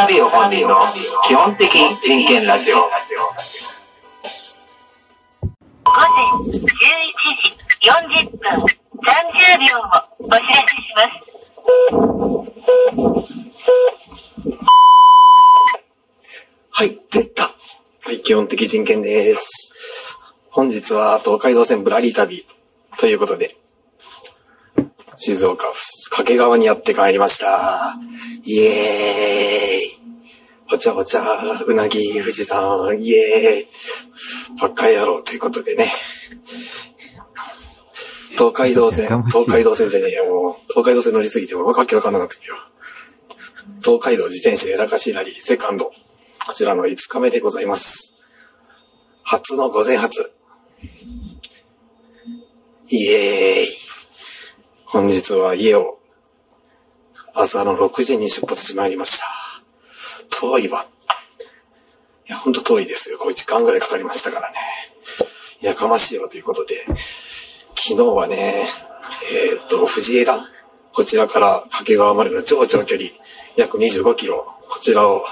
学びを本人の基本的人権ラジオ。午前11時40分30秒をお知らせします。はい、出た。はい、基本的人権です。本日は東海道線ぶらり旅ということで、静岡府掛川にやって帰りました。イエーイ。ぼちゃぼちゃ、うなぎ、富士山、イエーイ。ばっか野郎ということでね。東海道線東海道線じゃねえよ、もう。東海道線乗りすぎてもわけわかんなくなってきたよ。東海道自転車やらかしラリーセカンド。こちらの5日目でございます。初の午前発。イエーイ。本日は家を朝の6時に出発しまいりました。遠いわ。いや、ほんと遠いですよ。これ時間ぐらいかかりましたからね。やかましいわということで、昨日はね、えーっと、藤枝、こちらから掛川までの超長距離、約25キロ、こちらを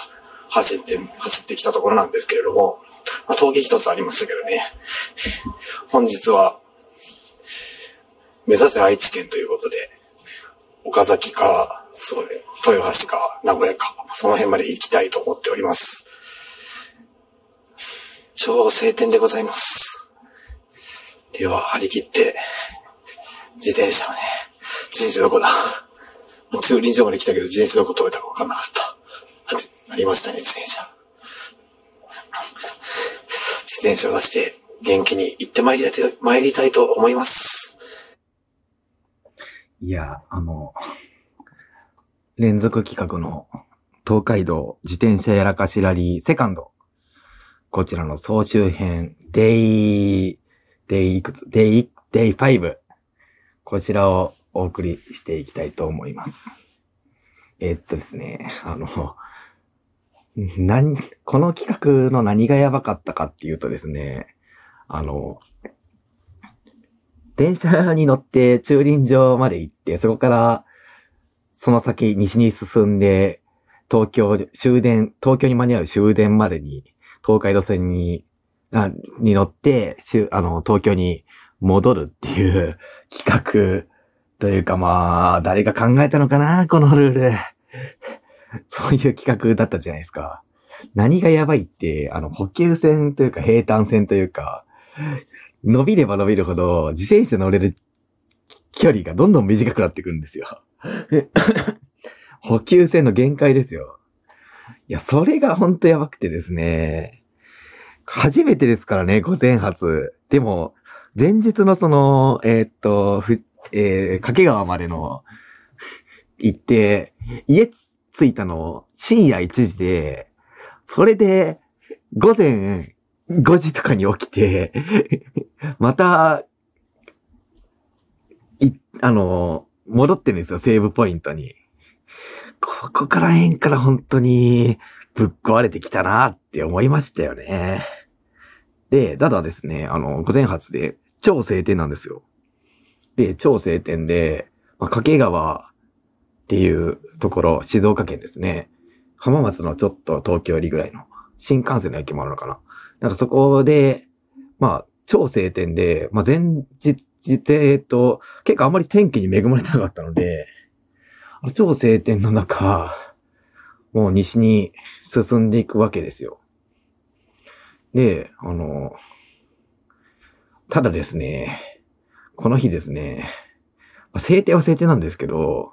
走って、走ってきたところなんですけれども、まあ、峠一つありましたけどね。本日は、目指せ愛知県ということで、岡崎か、そうね、豊橋か、名古屋か、その辺まで行きたいと思っております。超晴天でございます。では、張り切って、自転車をね、自転車どこだもう駐輪場まで来たけど、自転車どこ止めたか分かんなかった。ありましたね、自転車。自転車を出して、元気に行ってまいりたい、参りたいと思います。いや、あの、連続企画の東海道自転車やらかしラリーセカンド。こちらの総集編、 Day、Day いくつ、 Day、Day 5。こちらをお送りしていきたいと思います。えっとですね、あの、何、この企画の何がやばかったかっていうとですね、あの、電車に乗って駐輪場まで行って、そこから、その先西に進んで、東京、終電、東京に間に合う終電までに、東海道線に、あに乗って、あの、東京に戻るっていう 企画というかまあ、誰が考えたのかな、このルール。そういう企画だったじゃないですか。何がやばいって、あの、補給線というか平坦線というか、伸びれば伸びるほど、自転車乗れる距離がどんどん短くなってくるんですよ。補給線の限界ですよ。いや、それがほんとやばくてですね。初めてですからね、午前発。でも、前日のその、えーっと、ふ、えー、掛川までの、行って、家着いたの深夜1時で、それで、午前5時とかに起きて、また、い、あの、戻ってるんですよ、セーブポイントに。ここから辺から本当にぶっ壊れてきたなって思いましたよね。で、ただですね、あの、午前発で超晴天なんですよ。で、超晴天で、まあ、掛川っていうところ、静岡県ですね。浜松のちょっと東京よりぐらいの新幹線の駅もあるのかな。なんかそこで、まあ、超晴天で、まあ前日、えっと、結構あんまり天気に恵まれてなかったので、超晴天の中、もう西に進んでいくわけですよ。で、あの、ただですね、この日ですね、晴天は晴天なんですけど、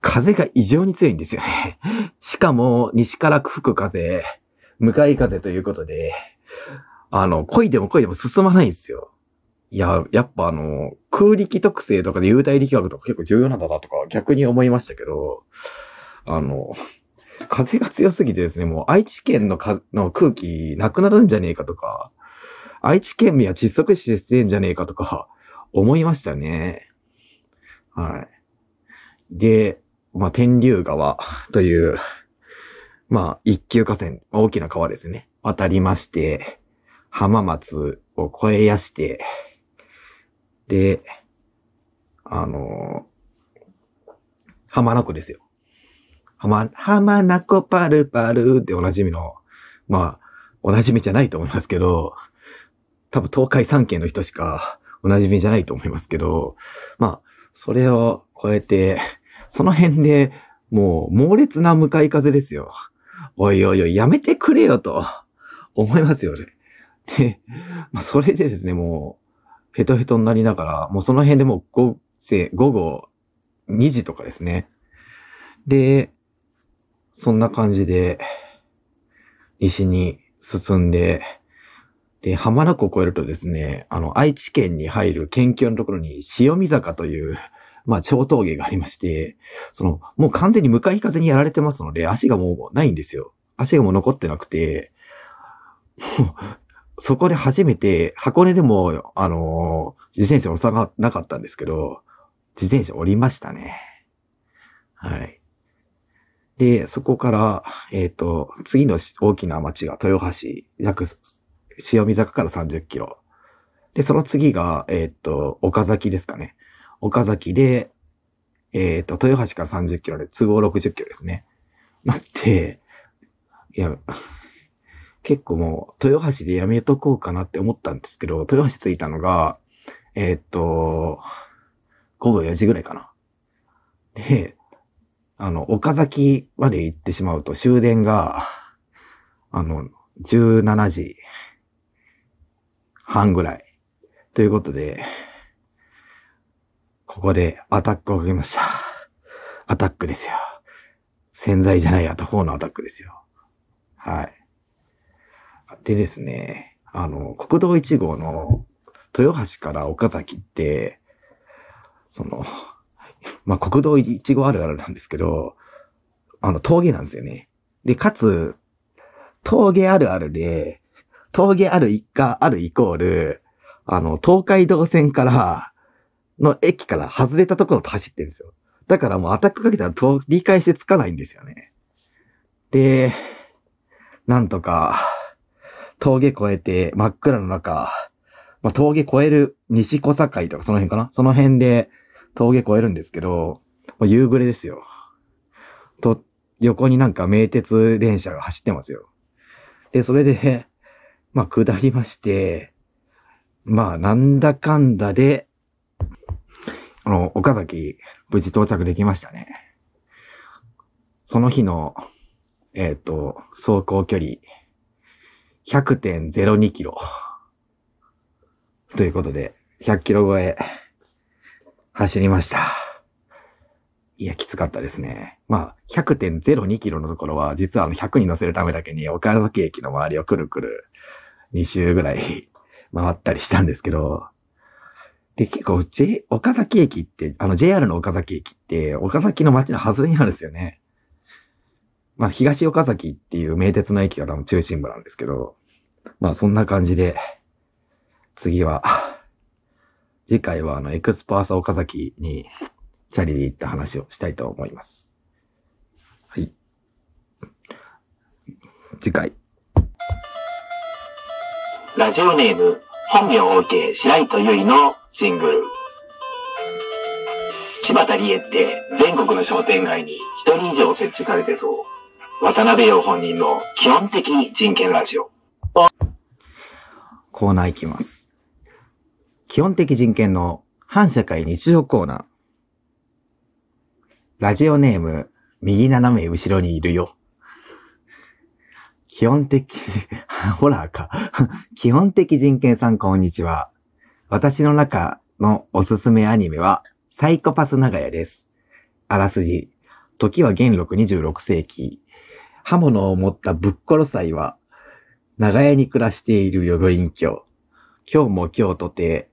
風が異常に強いんですよね。しかも、西から吹く風、向かい風ということで、あの、漕いでも漕いでも進まないんですよ。いや、やっぱあの、空力特性とかで幽体力学とか結構重要なんだなとか逆に思いましたけど、あの、風が強すぎてですね、もう愛知県のかの空気なくなるんじゃねえかとか、愛知県民は窒息死してんじゃねえかとか思いましたね。はい。で、まあ、天竜川 という、まあ、一級河川、大きな川ですね。渡りまして、浜松を越えやして、で、あの浜名湖ですよ。はま、はまなこパルパルでおなじみの、まあ、おなじみじゃないと思いますけど、多分東海三県の人しかおなじみじゃないと思いますけど、まあ、それを超えて、その辺でもう猛烈な向かい風ですよ。おいおいおい、やめてくれよと思いますよね。で、それでですね、もう、ヘトヘトになりながら、もうその辺でもう午後2時とかですね。で、そんな感じで、西に進んで、で、浜名湖を越えるとですね、あの、愛知県に入る県境のところに塩見坂という、まあ、超峠がありまして、その、もう完全に向かい風にやられてますので、足がもうないんですよ。足がもう残ってなくて、もう、そこで初めて、箱根でも、あの自転車押さなかったんですけど、自転車降りましたね。はい。で、そこから、えっ、と、次の大きな町が豊橋、約、塩見坂から30キロ。で、その次が、えっ、と、岡崎ですかね。岡崎で、えっ、と、豊橋から30キロで、都合60キロですね。なって、いや、結構もう、豊橋でやめとこうかなって思ったんですけど、豊橋着いたのが、えっ、と、午後4時ぐらいかな。で、あの、岡崎まで行ってしまうと終電が、あの、17時半ぐらい。ということで、ここでアタックをかけました。アタックですよ。潜在じゃないアタ4のアタックですよ。はい。でですね、あの、国道1号の豊橋から岡崎って、その、まあ、国道1号あるあるなんですけど、あの、峠なんですよね。で、かつ、峠あるあるで、峠ある一家あるイコール、あの、東海道線から、の駅から外れたところと走ってるんですよ。だからもうアタックかけたら取り返してつかないんですよね。で、なんとか、峠越えて真っ暗の中、まあ、峠越える西小堺とかその辺かな？その辺で峠越えるんですけど、もう夕暮れですよ。と、横になんか名鉄電車が走ってますよ。で、それで、まあ、下りまして、まあ、なんだかんだで、あの、岡崎、無事到着できましたね。その日の、えっ、と、走行距離、100.02キロ。ということで、100キロ超え、走りました。いや、きつかったですね。まあ、100.02キロのところは、実はあの100に乗せるためだけに、岡崎駅の周りをくるくる2周ぐらい 回ったりしたんですけど、で、結構、J、岡崎駅って、あの JR の岡崎駅って、岡崎の街の外れにあるんですよね。まあ、東岡崎っていう名鉄の駅が多分中心部なんですけど、まあ、そんな感じで、次は、次回はあの、エクスパーサ岡崎に、チャリで行った話をしたいと思います。はい。次回。ラジオネーム、本名を置いて白糸ゆいのジングル。柴田理恵って全国の商店街に一人以上設置されてそう。渡辺陽本人の基本的人権ラジオ。コーナー行きます。基本的人権の反社会日常コーナー。ラジオネーム、右斜め後ろにいるよ。基本的、ホラーか。基本的人権さんこんにちは。私の中のおすすめアニメは、サイコパス長屋です。あらすじ。時は元禄26世紀。刃物を持ったぶっ殺さいは、長屋に暮らしている淀隠居。今日も今日とて、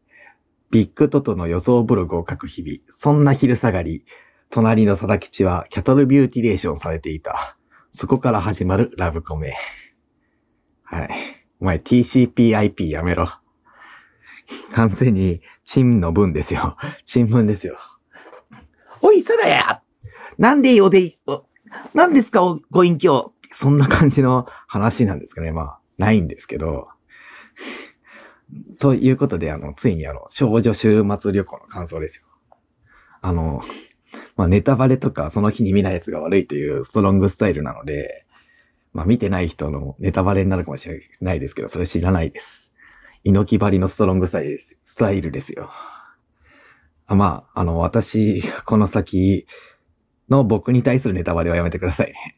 ビッグトトの予想ブログを書く日々。そんな昼下がり、隣の貞吉はキャトルビューティレーションされていた。そこから始まるラブコメ。はい。お前 TCPIP やめろ。完全に、チンの文ですよ。チン文ですよ。おい、貞やなんでよで、おなんですか、ご隠居。そんな感じの話なんですかね。まあ、ないんですけど。ということで、あの、ついにあの、少女週末旅行の感想ですよ。あの、まあネタバレとかその日に見ないやつが悪いというストロングスタイルなので、まあ見てない人のネタバレになるかもしれないですけど、それ知らないです。猪木張りのストロングスタイルですスタイルですよ。あまあ、あの、私、この先の僕に対するネタバレはやめてくださいね。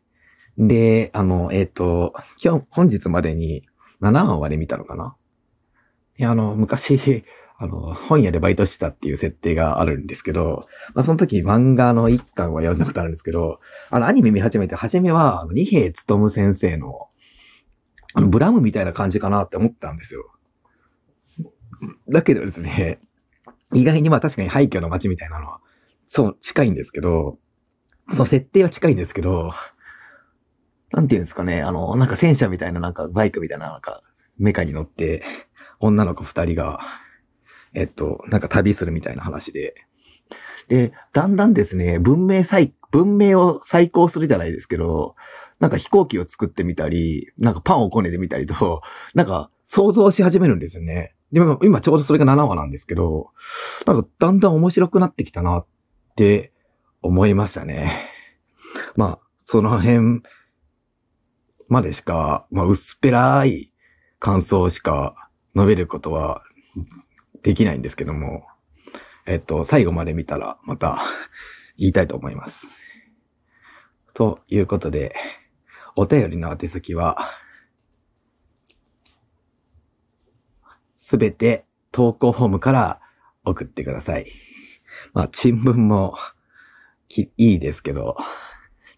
で、あの、えっ、と、今日、本日までに7話まで見たのかな？いや、あの、昔、あの、本屋でバイトしてたっていう設定があるんですけど、まあ、その時漫画の一巻は読んだことあるんですけど、あの、アニメ見始めて、初めは、あの二平勉先生の、あの、ブラムみたいな感じかなって思ったんですよ。だけどですね、意外にまあ確かに廃墟の街みたいなのは、そう、近いんですけど、その設定は近いんですけど、なんていうんですかね、あの、なんか戦車みたいななんかバイクみたいななんかメカに乗って、女の子二人が、えっと、なんか旅するみたいな話で。で、だんだんですね、文明再、文明を再興するじゃないですけど、なんか飛行機を作ってみたり、なんかパンをこねてみたりと、なんか想像し始めるんですよね。でも今ちょうどそれが7話なんですけど、なんかだんだん面白くなってきたなって思いましたね。まあ、その辺までしか、まあ薄っぺらい感想しか述べることはできないんですけども、えっと、最後まで見たらまた 言いたいと思います。ということで、お便りの宛先は、すべて投稿フォームから送ってください。まあ、新聞もきいいですけど、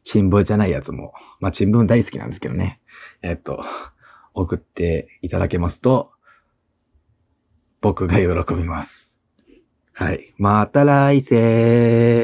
新聞じゃないやつも、まあ、新聞大好きなんですけどね。えっと、送っていただけますと、僕が喜びます。はい。また来世